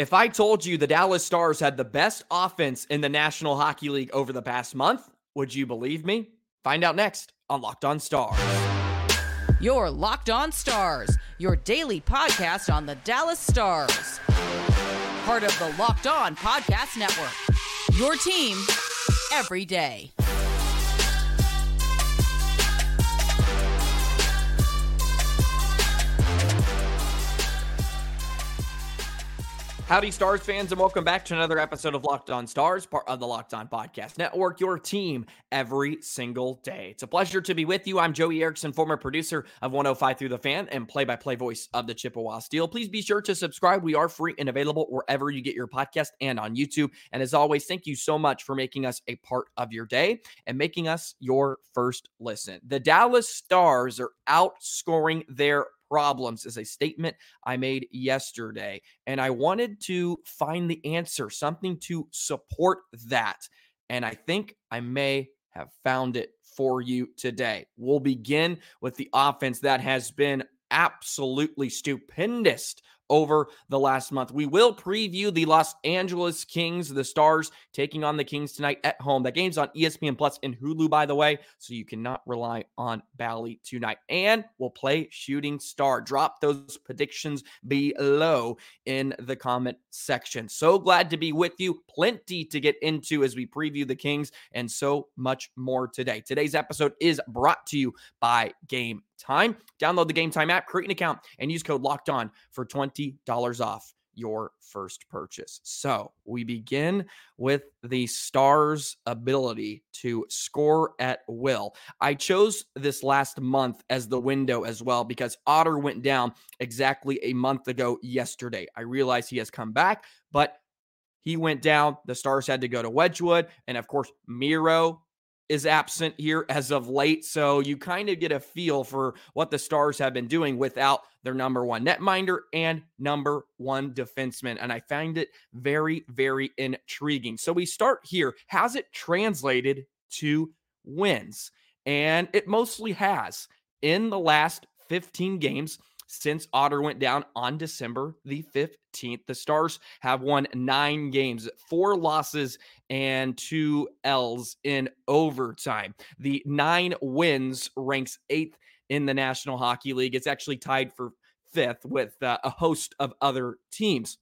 If I told you the Dallas Stars had the best offense in the National Hockey League over the past month, would you believe me? Find out next on Locked On Stars. Your Locked On Stars, your daily podcast on the Dallas Stars. Part of the Locked On Podcast Network. Your team every day. Howdy, Stars fans, and welcome back to another episode of Locked On Stars, part of the Locked On Podcast Network, your team every single day. It's a pleasure to be with you. I'm Joey Erickson, former producer of 105 Through the Fan and play by play voice of the Chippewa Steel. Please be sure to subscribe. We are free and available wherever you get your podcast and on YouTube. And as always, thank you so much for making us a part of your day and making us your first listen. The Dallas Stars are outscoring their problems is a statement I made yesterday. And I wanted to find the answer, something to support that. And I think I may have found it for you today. We'll begin with the offense that has been absolutely stupendous over the last month. We will preview the Los Angeles Kings, the Stars taking on the Kings tonight at home. That game's on ESPN Plus and Hulu, by the way, so you cannot rely on Bally tonight. And we'll play Shooting Star. Drop those predictions below in the comment section. So glad to be with you. Plenty to get into as we preview the Kings and so much more today. Today's episode is brought to you by Game time. Download the Game Time app, create an account, and use code Locked On for $20 off your first purchase. So we begin with the Stars' ability to score at will. I chose this last month as the window as well because Otter went down exactly a month ago yesterday. I realize he has come back, but he went down. The Stars had to go to Wedgewood. And of course, Miro is absent here as of late. So you kind of get a feel for what the Stars have been doing without their number one netminder and number one defenseman. And I find it very, very intriguing. So we start here. Has it translated to wins? And it mostly has. In the last 15 games, since Otter went down on December the 15th. The Stars have won nine games, four losses, and two L's in overtime. The nine wins ranks eighth in the National Hockey League. It's actually tied for fifth with uh, a host of other teams.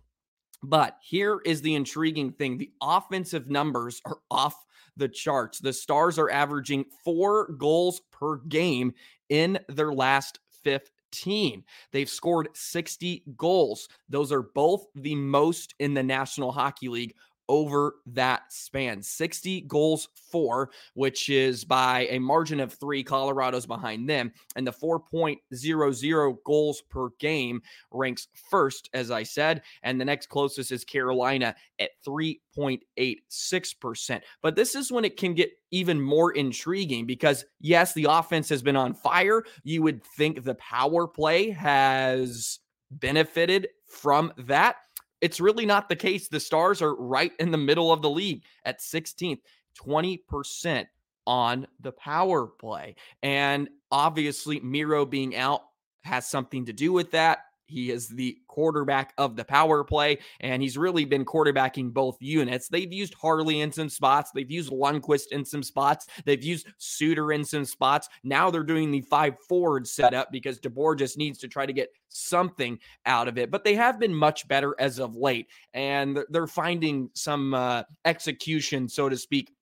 But here is the intriguing thing the offensive numbers are off the charts. The Stars are averaging four goals per game in their last fifth 15. They've scored 60 goals. Those are both the most in the National Hockey League over that span 60 goals for, which is by a margin of three. Colorado's behind them. And the 4.00 goals per game ranks first, as I said. And the next closest is Carolina at 3.86%. But this is when it can get even more intriguing because, yes, the offense has been on fire. You would think the power play has benefited from that. It's really not the case. The Stars are right in the middle of the league at 16th, 20% on the power play. And obviously, Miro being out has something to do with that. He is the quarterback of the power play, and he's really been quarterbacking both units. They've used Harley in some spots, they've used Lundkvist in some spots, they've used Suter in some spots. Now they're doing the five forward setup because DeBoer just needs to try to get something out of it. But they have been much better as of late, and they're finding some uh, execution, so to speak,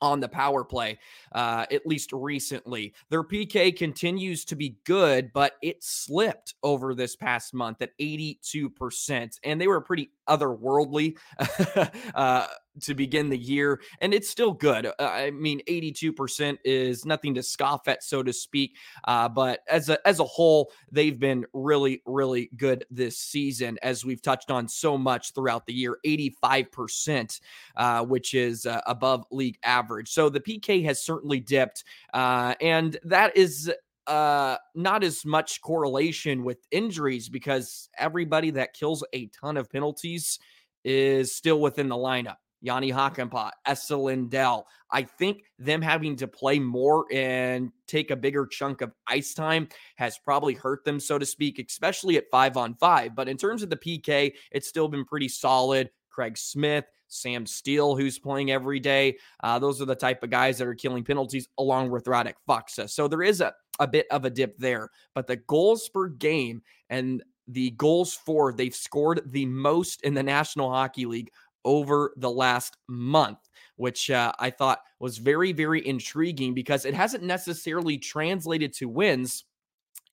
on the power play, uh, at least recently. Their PK continues to be good, but it slipped over this past month at 82%. And they were pretty otherworldly uh, to begin the year, and it's still good. Uh, I mean, 82% is nothing to scoff at, so to speak. Uh, but as a as a whole, they've been really, really good this season, as we've touched on so much throughout the year. 85%, uh, which is uh, above league average. So the PK has certainly dipped, uh, and that is uh not as much correlation with injuries because everybody that kills a ton of penalties is still within the lineup Jani Hakanpää, Esa Lindell. I think them having to play more and take a bigger chunk of ice time has probably hurt them, so to speak, especially at five on five. But in terms of the PK, it's still been pretty solid. Craig Smith, Sam Steele, who's playing every day. Uh, those are the type of guys that are killing penalties along with Radek Faksa. So there is a, a bit of a dip there. But the goals per game and the goals for, they've scored the most in the National Hockey League over the last month, which uh, I thought was very, very intriguing because it hasn't necessarily translated to wins.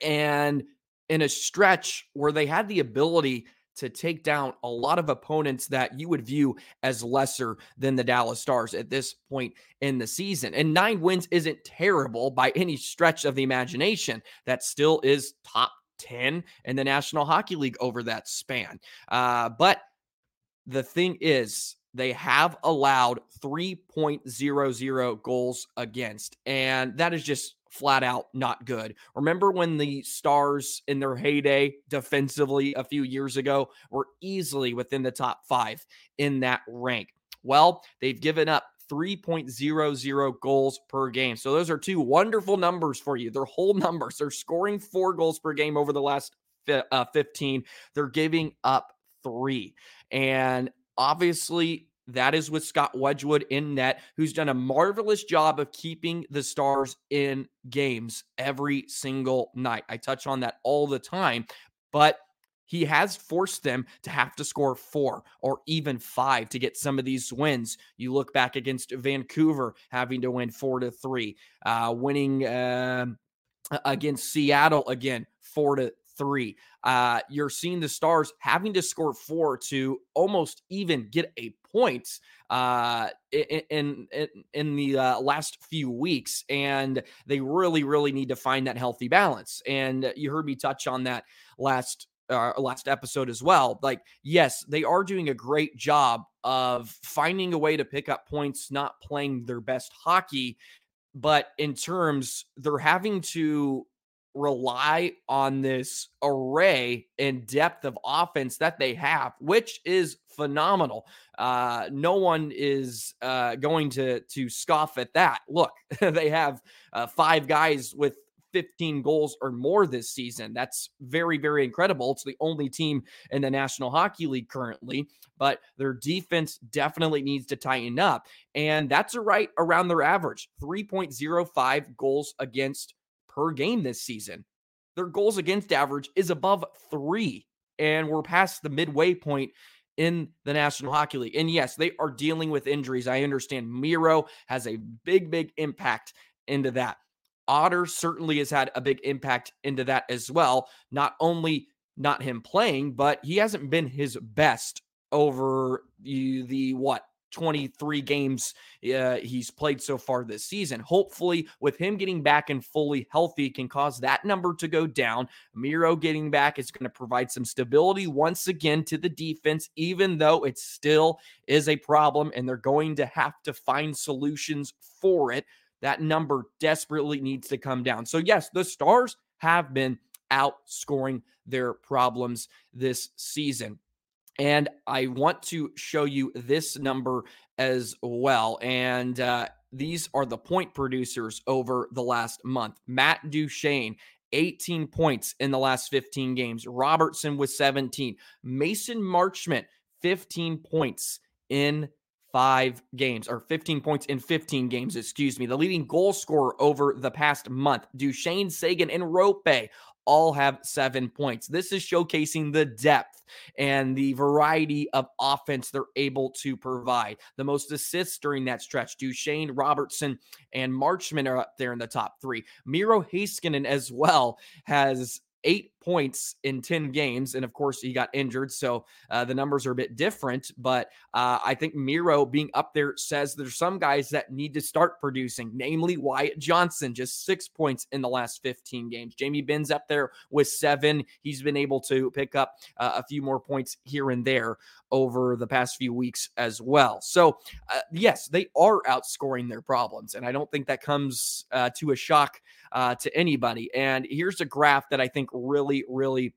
And in a stretch where they had the ability to take down a lot of opponents that you would view as lesser than the Dallas Stars at this point in the season. And nine wins isn't terrible by any stretch of the imagination. That still is top 10 in the National Hockey League over that span. Uh, but the thing is, they have allowed 3.00 goals against, and that is just flat out not good. Remember when the Stars in their heyday defensively a few years ago were easily within the top five in that rank? Well, they've given up 3.00 goals per game. So those are two wonderful numbers for you. They're whole numbers. They're scoring four goals per game over the last uh, 15. They're giving up three. And obviously, that is with Scott Wedgewood in net, who's done a marvelous job of keeping the Stars in games every single night. I touch on that all the time, but he has forced them to have to score four or even five to get some of these wins. You look back against Vancouver having to win four to three, uh, winning uh, against Seattle again four to three. Uh, you're seeing the Stars having to score four to almost even get a point uh, in in, in the uh, last few weeks, and they really, really need to find that healthy balance. And you heard me touch on that last uh, last episode as well. Like, yes, they are doing a great job of finding a way to pick up points, not playing their best hockey. But in terms, they're having to rely on this array and depth of offense that they have, which is phenomenal. Uh, no one is uh, going to to scoff at that. Look, they have uh, five guys with 15 goals or more this season. That's very, very incredible. It's the only team in the National Hockey League currently, but their defense definitely needs to tighten up. And that's a right around their average 3.05 goals against per game this season. Their goals against average is above three, and we're past the midway point in the National Hockey League. And yes, they are dealing with injuries. I understand Miro has a big, big impact into that. Otter certainly has had a big impact into that as well. Not only not him playing, but he hasn't been his best over the, the what 23 games uh, he's played so far this season. Hopefully, with him getting back and fully healthy, can cause that number to go down. Miro getting back is going to provide some stability once again to the defense, even though it still is a problem and they're going to have to find solutions for it. That number desperately needs to come down. So, yes, the Stars have been outscoring their problems this season. And I want to show you this number as well. And uh, these are the point producers over the last month. Matt Duchene, 18 points in the last 15 games. Robertson with 17. Mason Marchment, 15 points in five games, or 15 points in 15 games, excuse me. The leading goal scorer over the past month, Duchene, Seguin, and Roope all have seven points. This is showcasing the depth and the variety of offense they're able to provide. The most assists during that stretch, Duchene, Robertson, and Marchment are up there in the top three. Miro Heiskanen as well has eight points in 10 games. And of course, he got injured. So uh, the numbers are a bit different. But uh, I think Miro being up there says there's some guys that need to start producing, namely Wyatt Johnston, just six points in the last 15 games. Jamie Benn's up there with seven. He's been able to pick up uh, a few more points here and there over the past few weeks as well. So, uh, yes, they are outscoring their problems. And I don't think that comes uh, to a shock uh, to anybody. And here's a graph that I think really, really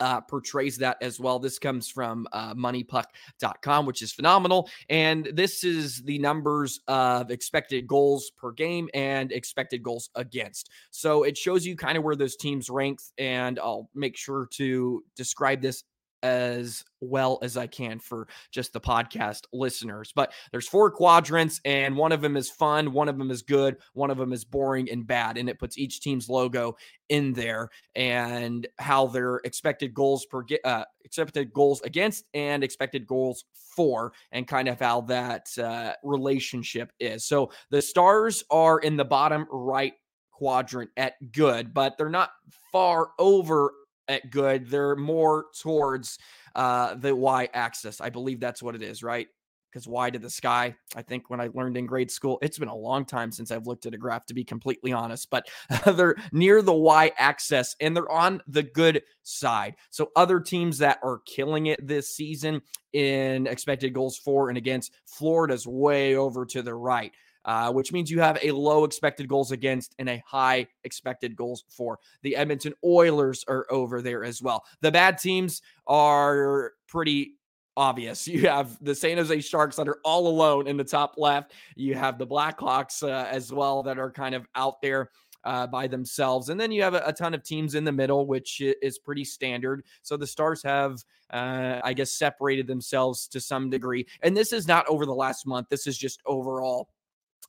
uh, portrays that as well. This comes from uh, moneypuck.com, which is phenomenal. And this is the numbers of expected goals per game and expected goals against. So it shows you kind of where those teams rank. And I'll make sure to describe this as well as I can for just the podcast listeners. But there's four quadrants, and one of them is fun, one of them is good, one of them is boring and bad. And it puts each team's logo in there and how their expected goals per uh, expected goals against and expected goals for, and kind of how that uh, relationship is. So the stars are in the bottom right quadrant at good, but they're not far over at good. They're more towards uh, the y axis. I believe that's what it is, right? Because y to the sky. I think when I learned in grade school, it's been a long time since I've looked at a graph, to be completely honest, but they're near the y axis and they're on the good side. So other teams that are killing it this season in expected goals for and against, Florida's way over to the right uh, which means you have a low expected goals against and a high expected goals for. The Edmonton Oilers are over there as well. The bad teams are pretty obvious. You have the San Jose Sharks that are all alone in the top left. You have the Blackhawks uh, as well that are kind of out there. Uh, by themselves. And then you have a, a, ton of teams in the middle, which is pretty standard. So the Stars have, uh, I guess, separated themselves to some degree. And this is not over the last month, this is just overall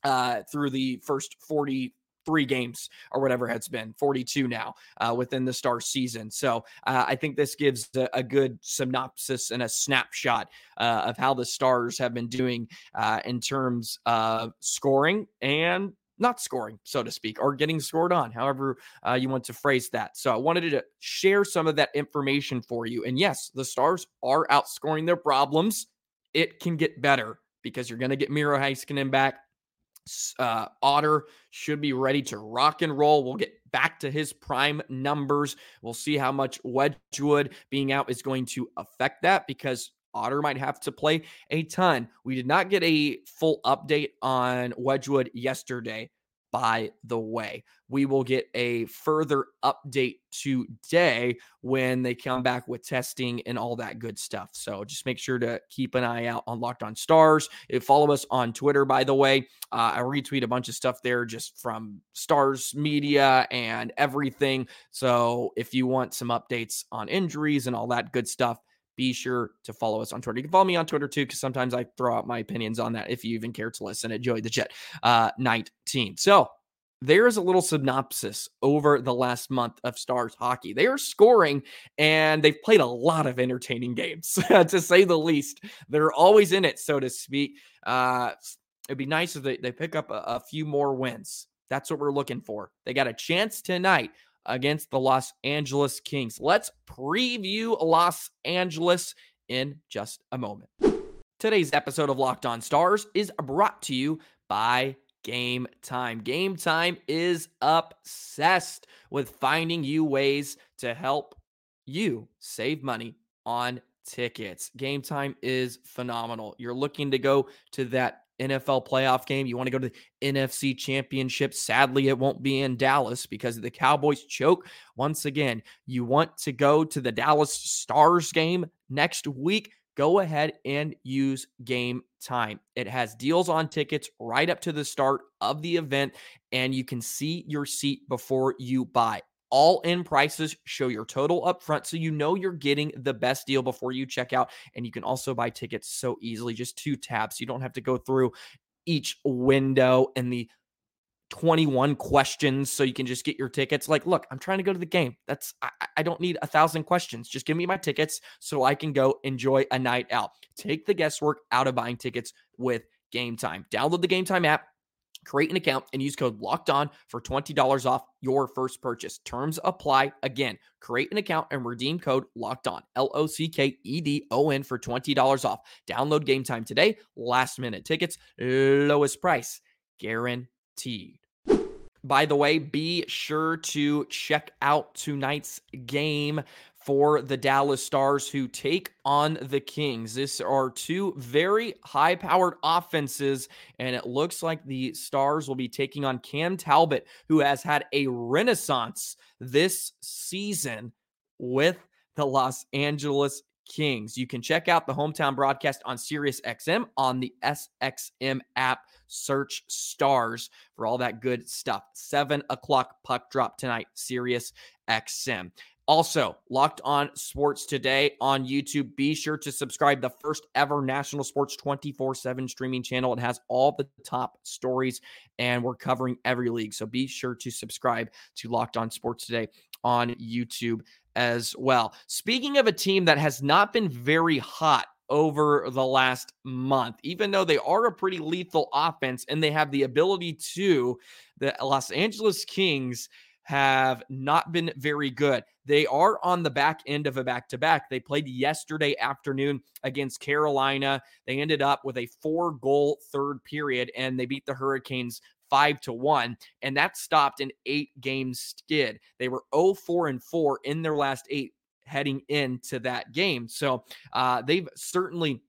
uh, through the first 43 games or whatever it's been 42 now uh, within the star season so uh, i think this gives a, a, good synopsis and a snapshot uh, of how the stars have been doing uh, in terms of scoring and not scoring, so to speak, or getting scored on, however uh, you want to phrase that. So I wanted to share some of that information for you. And yes, the Stars are outscoring their problems. It can get better because you're going to get Miro Heiskanen back uh, Otter should be ready to rock and roll. We'll get back to his prime numbers. We'll see how much Wedgewood being out is going to affect that because Otter might have to play a ton. We did not get a full update on Wedgewood yesterday, by the way. We will get a further update today when they come back with testing and all that good stuff. So just make sure to keep an eye out on Locked On Stars. Follow us on Twitter, by the way. Uh, I retweet a bunch of stuff there just from Stars Media and everything. So if you want some updates on injuries and all that good stuff, be sure to follow us on Twitter. You can follow me on Twitter too, because sometimes I throw out my opinions on that if you even care to listen at Joey the Jet uh, 19. So there is a little synopsis over the last month of Stars hockey. They are scoring and they've played a lot of entertaining games, to say the least. They're always in it, so to speak. Uh, it'd be nice if they, they pick up a, a few more wins. That's what we're looking for. They got a chance tonight against the Los Angeles Kings. Let's preview Los Angeles in just a moment. Today's episode of Locked On Stars is brought to you by Game Time. Game Time is obsessed with finding you ways to help you save money on tickets. Game Time is phenomenal. You're looking to go to that NFL playoff game. You want to go to the NFC championship. Sadly, it won't be in Dallas because the Cowboys choke. Once again, you want to go to the Dallas Stars game next week. Go ahead and use game time. It has deals on tickets right up to the start of the event, and you can see your seat before you buy. All in prices show your total up front so you know you're getting the best deal before you check out. And you can also buy tickets so easily, just two taps. You don't have to go through each window and the 21 questions so you can just get your tickets. Like, look, I'm trying to go to the game. That's I, I, don't need a thousand questions. Just give me my tickets so I can go enjoy a night out. Take the guesswork out of buying tickets with Game Time. Download the Game Time app Create an account and use code locked on for $20 off your first purchase. Terms apply. Again, create an account and redeem code locked on, L O C K E D O N for $20 off. Download game time today. Last minute tickets, lowest price guaranteed. By the way, be sure to check out tonight's game for the Dallas Stars who take on the Kings. This are two very high powered offenses, and it looks like the Stars will be taking on Cam Talbot, who has had a renaissance this season with the Los Angeles Kings. You can check out the hometown broadcast on Sirius XM on the SXM app. Search stars for all that good stuff. Seven o'clock puck drop tonight, Sirius XM. Also, Locked On Sports Today on YouTube. Be sure to subscribe. The first ever national sports 24 7 streaming channel. It has all the top stories, and we're covering every league. So be sure to subscribe to Locked On Sports Today on YouTube as well. Speaking of a team that has not been very hot over the last month, even though they are a pretty lethal offense and they have the ability to, the Los Angeles Kings have not been very good. They are on the back end of a back to back. They played yesterday afternoon against Carolina. They ended up with a four goal third period and they beat the Hurricanes five to one, and that stopped an eight game skid. They were 0 4 and 4 in their last eight heading into that game. So uh, they've certainly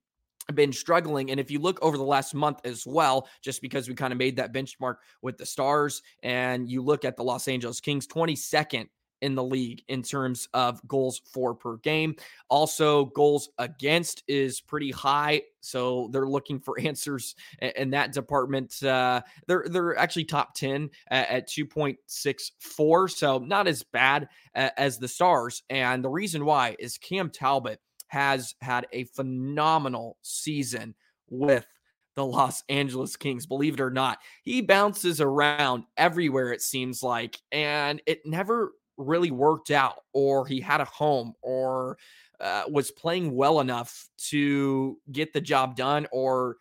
been struggling. And if you look over the last month as well, just because we kind of made that benchmark with the Stars, and you look at the Los Angeles Kings, 22nd in the league in terms of goals for per game. Also, goals against is pretty high, so they're looking for answers in that department. Uh, they're they're actually top ten at, at two point six four, so not as bad as the Stars. And the reason why is Cam Talbot has had a phenomenal season with the Los Angeles Kings. Believe it or not, he bounces around everywhere, it seems like, and it never really worked out or he had a home or uh, was playing well enough to get the job done or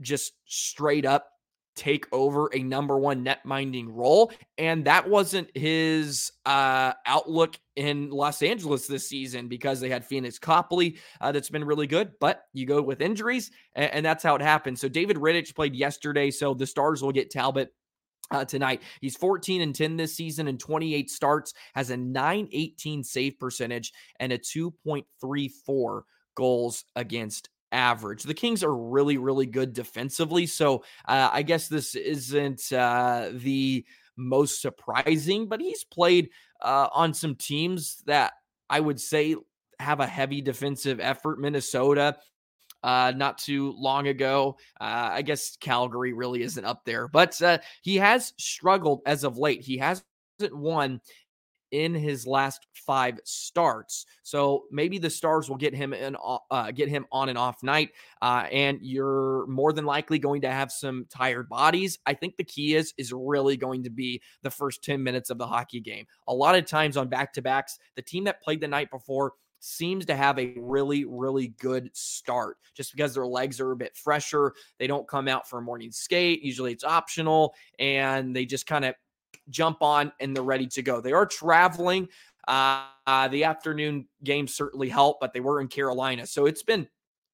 just straight up take over a number one net minding role. And that wasn't his uh, outlook in Los Angeles this season because they had Pheonix Copley uh, that's been really good, but you go with injuries, and, and that's how it happened. So David Rittich played yesterday, so the Stars will get Talbot uh, tonight. He's 14 and 10 this season and 28 starts, has a 918 save percentage and a 2.34 goals against average. The Kings are really, really good defensively. So uh, I guess this isn't uh, the most surprising, but he's played uh, on some teams that I would say have a heavy defensive effort. Minnesota, uh, not too long ago. Uh, I guess Calgary really isn't up there, but uh, he has struggled as of late. He hasn't won in his last five starts. So maybe the Stars will get him in, uh, get him on an off night, uh, and you're more than likely going to have some tired bodies. I think the key is is really going to be the first ten minutes of the hockey game. A lot of times on back to backs, the team that played the night before seems to have a really, really good start just because their legs are a bit fresher. They don't come out for a morning skate. Usually it's optional and they just kind of jump on and they're ready to go. They are traveling. Uh, uh, the afternoon games certainly help, but they were in Carolina. So it's been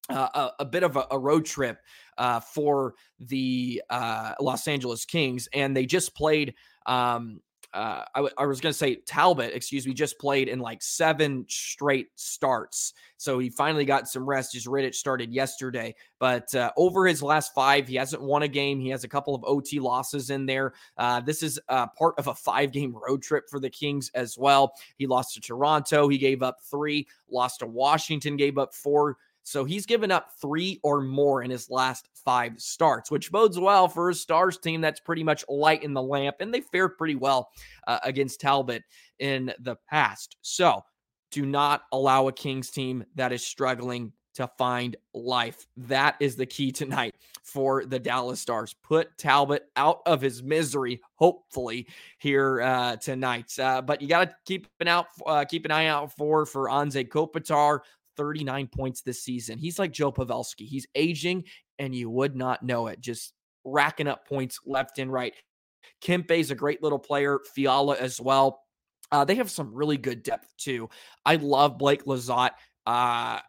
uh, a, a, bit of a, a road trip uh, for the uh, Los Angeles Kings. And they just played um, uh, I, w- I was going to say Talbot, excuse me, just played in like seven straight starts. So he finally got some rest. Just Rittich started yesterday. But uh, over his last five, he hasn't won a game. He has a couple of OT losses in there. Uh, this is uh, part of a five game road trip for the Kings as well. He lost to Toronto. He gave up three, lost to Washington, gave up four so he's given up three or more in his last five starts, which bodes well for a Stars team that's pretty much light in the lamp, and they fared pretty well uh, against Talbot in the past. So do not allow a Kings team that is struggling to find life. That is the key tonight for the Dallas Stars. Put Talbot out of his misery, hopefully here uh, tonight. Uh, but you got to keep an out, uh, keep an eye out for for Anze Kopitar, 39 points this season. He's like Joe Pavelski. He's aging and you would not know it, just racking up points left and right. Kempe is a great little player, Fiala as well. Uh, they have some really good depth too. I love Blake Lizotte. Uh,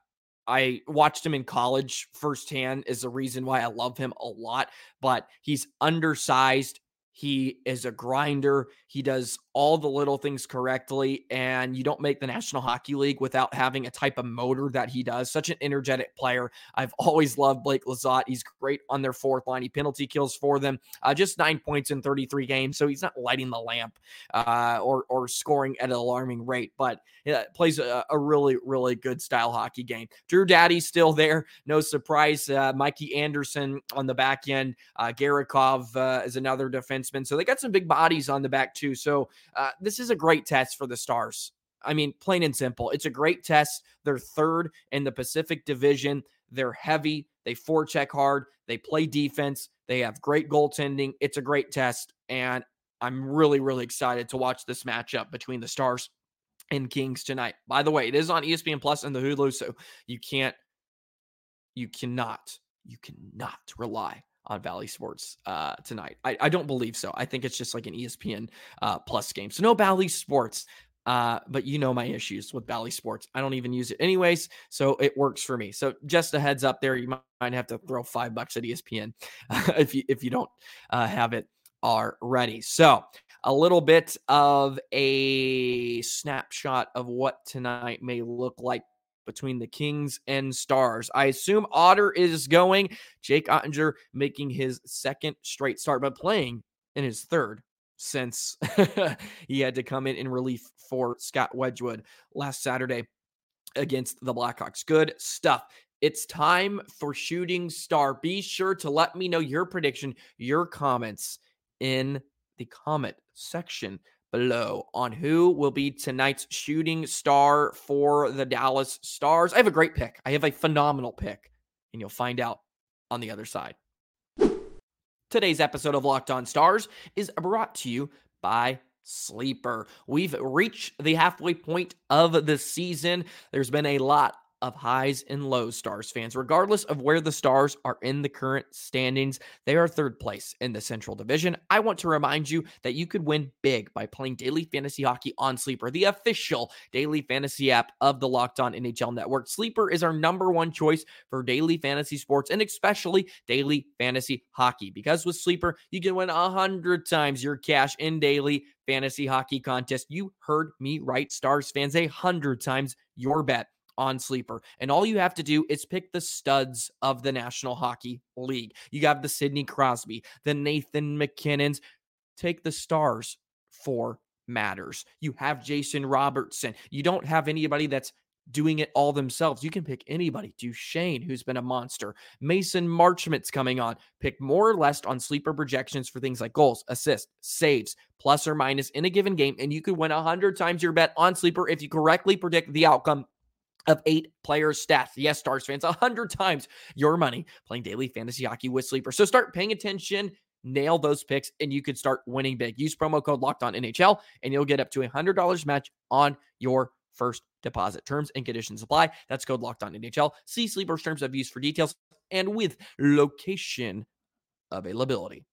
I watched him in college firsthand is the reason why I love him a lot, but he's undersized. He is a grinder. He does all the little things correctly. And you don't make the National Hockey League without having a type of motor that he does. Such an energetic player. I've always loved Blake Lizotte. He's great on their fourth line. He penalty kills for them. Uh, just nine points in 33 games. So he's not lighting the lamp uh, or, or scoring at an alarming rate, but uh, plays a, a, really, really good style hockey game. Drew Doughty's still there. No surprise. Uh, Mikey Anderson on the back end. Uh, Gavrikov uh, is another defense defensemen. So they got some big bodies on the back too. So uh, this is a great test for the Stars. I mean, plain and simple. It's a great test. They're third in the Pacific Division. They're heavy. They forecheck hard. They play defense. They have great goaltending. It's a great test. And I'm really, really excited to watch this matchup between the Stars and Kings tonight. By the way, it is on ESPN Plus and the Hulu, so you can't, you cannot, you cannot rely on Bally Sports uh, tonight. I, I, don't believe so. I think it's just like an ESPN uh, Plus game. So no Bally Sports. Uh, but you know my issues with Bally Sports. I don't even use it anyways, so it works for me. So just a heads up there, you might have to throw five bucks at ESPN if you if you don't uh, have it already. So a little bit of a snapshot of what tonight may look like between the Kings and Stars. I assume Otter is going. Jake Oettinger making his second straight start, but playing in his third since he had to come in in relief for Scott Wedgewood last Saturday against the Blackhawks. Good stuff. It's time for Shooting Star. Be sure to let me know your prediction, your comments in the comment section below on who will be tonight's shooting star for the Dallas Stars. I have a great pick. I have a phenomenal pick, and you'll find out on the other side. Today's episode of Locked On Stars is brought to you by Sleeper. We've reached the halfway point of the season. There's been a lot of highs and lows, Stars fans. Regardless of where the Stars are in the current standings, they are third place in the Central Division. I want to remind you that you could win big by playing daily fantasy hockey on Sleeper, the official daily fantasy app of the Locked On NHL Network. Sleeper is our number one choice for daily fantasy sports and especially daily fantasy hockey because with Sleeper, you can win a hundred times your cash in daily fantasy hockey contest. You heard me right, Stars fans, a hundred times your bet on Sleeper. And all you have to do is pick the studs of the National Hockey League. You have the Sidney Crosby, the Nathan MacKinnons. Take the stars for matters. You have Jason Robertson. You don't have anybody that's doing it all themselves. You can pick anybody. Duchene, who's been a monster. Mason Marchment's coming on. Pick more or less on sleeper projections for things like goals, assists, saves, plus or minus in a given game, and you could win 100 times your bet on sleeper if you correctly predict the outcome of eight players' stats. Yes, Stars fans, a hundred times your money playing daily fantasy hockey with Sleeper. So start paying attention, nail those picks, and you could start winning big. Use promo code Locked On NHL, and you'll get up to a hundred dollars match on your first deposit. Terms and conditions apply. That's code Locked On NHL. See Sleeper's terms of use for details and with location availability.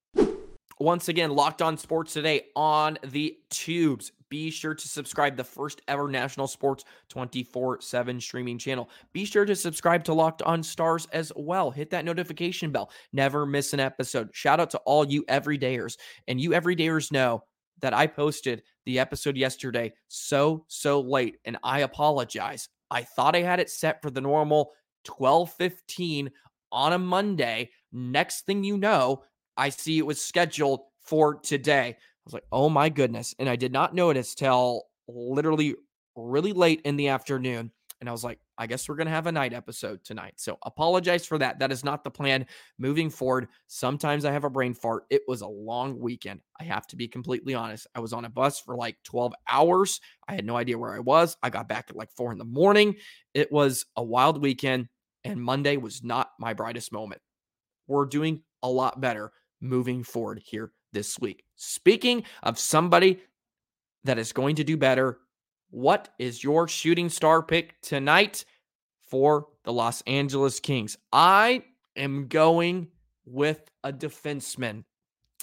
Once again, Locked On Sports today on the tubes be sure to subscribe the first ever national sports 24/7 streaming channel. Be sure to subscribe to Locked On Stars as well. Hit that notification bell. Never miss an episode. Shout out to all you everydayers. And you everydayers know that I posted the episode yesterday so so late and I apologize. I thought I had it set for the normal 12:15 on a Monday. Next thing you know, I see it was scheduled for today I was like, oh my goodness. And I did not notice till literally really late in the afternoon. And I was like, I guess we're going to have a night episode tonight. So apologize for that. That is not the plan moving forward. Sometimes I have a brain fart. It was a long weekend. I have to be completely honest. I was on a bus for like 12 hours. I had no idea where I was. I got back at like four in the morning. It was a wild weekend. And Monday was not my brightest moment. We're doing a lot better moving forward here this week. Speaking of somebody that is going to do better, what is your shooting star pick tonight for the Los Angeles Kings? I am going with a defenseman,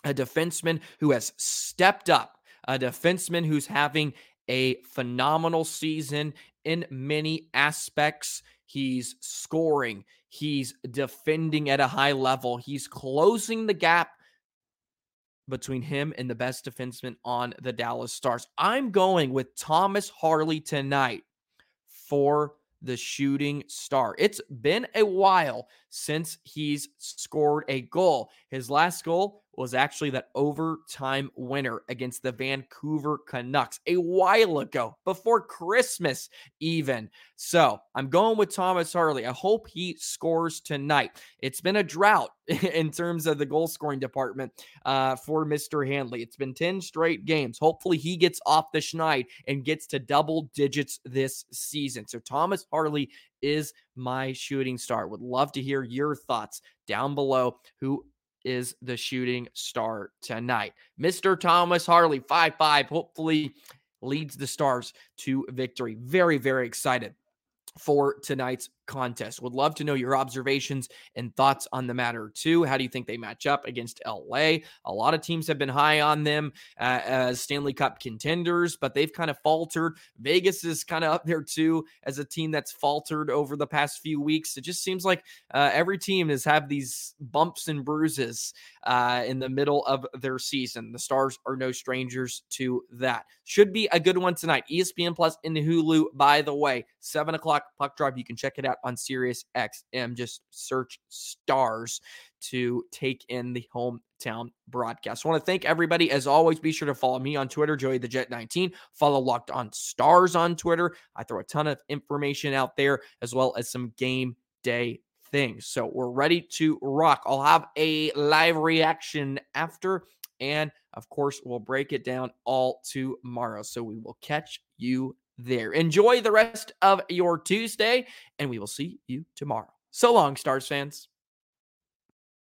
a defenseman who has stepped up, a defenseman who's having a phenomenal season in many aspects. He's scoring, he's defending at a high level, he's closing the gap between him and the best defenseman on the Dallas Stars. I'm going with Thomas Harley tonight for the shooting star. It's been a while since he's scored a goal. His last goal was actually that overtime winner against the Vancouver Canucks a while ago, before Christmas, even. So I'm going with Thomas Harley. I hope he scores tonight. It's been a drought in terms of the goal scoring department uh, for Mr. Handley. It's been 10 straight games. Hopefully, he gets off the schneid and gets to double digits this season. So, Thomas Harley is my shooting star. Would love to hear your thoughts down below. Who is the shooting star tonight. Mr. Thomas Harley, 5 5, hopefully leads the Stars to victory. Very, very excited for tonight's contest. Would love to know your observations and thoughts on the matter too. How do you think they match up against LA? A lot of teams have been high on them uh, as Stanley Cup contenders, but they've kind of faltered. Vegas is kind of up there too as a team that's faltered over the past few weeks. It just seems like uh, every team has have these bumps and bruises uh, in the middle of their season. The Stars are no strangers to that. Should be a good one tonight. ESPN Plus in Hulu, by the way, seven o'clock puck drop. You can check it out on Sirius XM. Just search stars to take in the hometown broadcast. I want to thank everybody. As always, be sure to follow me on Twitter, Joey the Jet 19. Follow Locked On Stars on Twitter. I throw a ton of information out there as well as some game day things. So we're ready to rock. I'll have a live reaction after. And of course, we'll break it down all tomorrow. So we will catch you there. Enjoy the rest of your Tuesday, and we will see you tomorrow. So long, Stars fans.